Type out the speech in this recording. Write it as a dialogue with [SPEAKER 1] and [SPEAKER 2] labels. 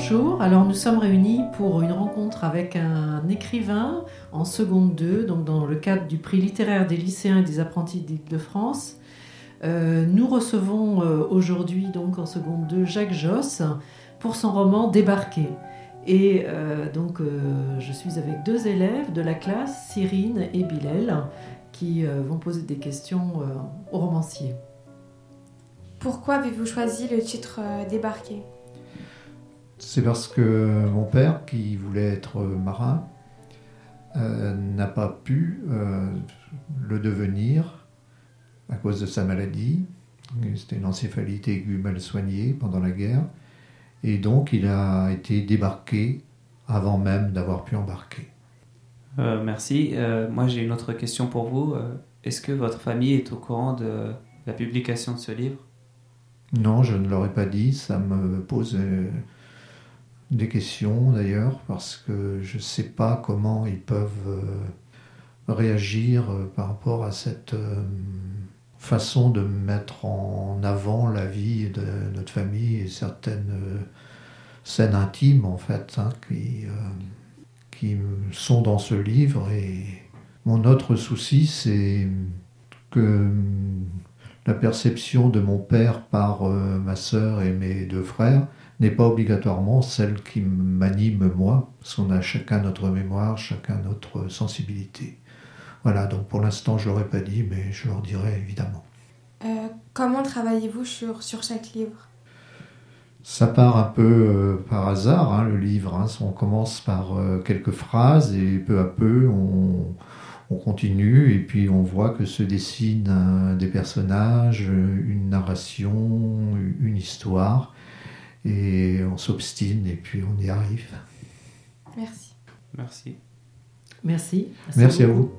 [SPEAKER 1] Bonjour, alors nous sommes réunis pour une rencontre avec un écrivain en seconde 2, donc dans le cadre du prix littéraire des lycéens et des apprentis d'Île-de-France. Euh, nous recevons euh, aujourd'hui donc en seconde 2 Jacques Josse pour son roman Débarquer. Et euh, donc je suis avec deux élèves de la classe, Cyrine et Bilal, qui vont poser des questions au romancier.
[SPEAKER 2] Pourquoi avez-vous choisi le titre Débarquer?
[SPEAKER 3] C'est parce que mon père, qui voulait être marin, euh, n'a pas pu euh, le devenir à cause de sa maladie. C'était une encéphalite aiguë mal soignée pendant la guerre. Et donc il a été débarqué avant même d'avoir pu embarquer.
[SPEAKER 4] Euh, merci. moi j'ai une autre question pour vous. Est-ce que votre famille est au courant de la publication de ce livre?
[SPEAKER 3] Non, je ne l'aurais pas dit. Ça me pose des questions d'ailleurs, parce que je ne sais pas comment ils peuvent euh, réagir euh, par rapport à cette euh, façon de mettre en avant la vie de notre famille et certaines scènes intimes en fait hein, qui, qui sont dans ce livre. Et mon autre souci, c'est que la perception de mon père par ma sœur et mes deux frères n'est pas obligatoirement celle qui m'anime moi, parce qu'on a chacun notre mémoire, chacun notre sensibilité. Voilà, donc pour l'instant je ne l'aurais pas dit, mais je leur dirai évidemment.
[SPEAKER 2] Euh, comment travaillez-vous sur, sur chaque livre?
[SPEAKER 3] Ça part un peu euh, par hasard, hein, le livre. Hein. On commence par euh, quelques phrases et peu à peu on, on, continue et puis on voit que se dessinent des personnages, une narration, une histoire et on s'obstine et puis on y arrive.
[SPEAKER 2] Merci.
[SPEAKER 4] Merci.
[SPEAKER 1] Merci.
[SPEAKER 3] Merci, à vous.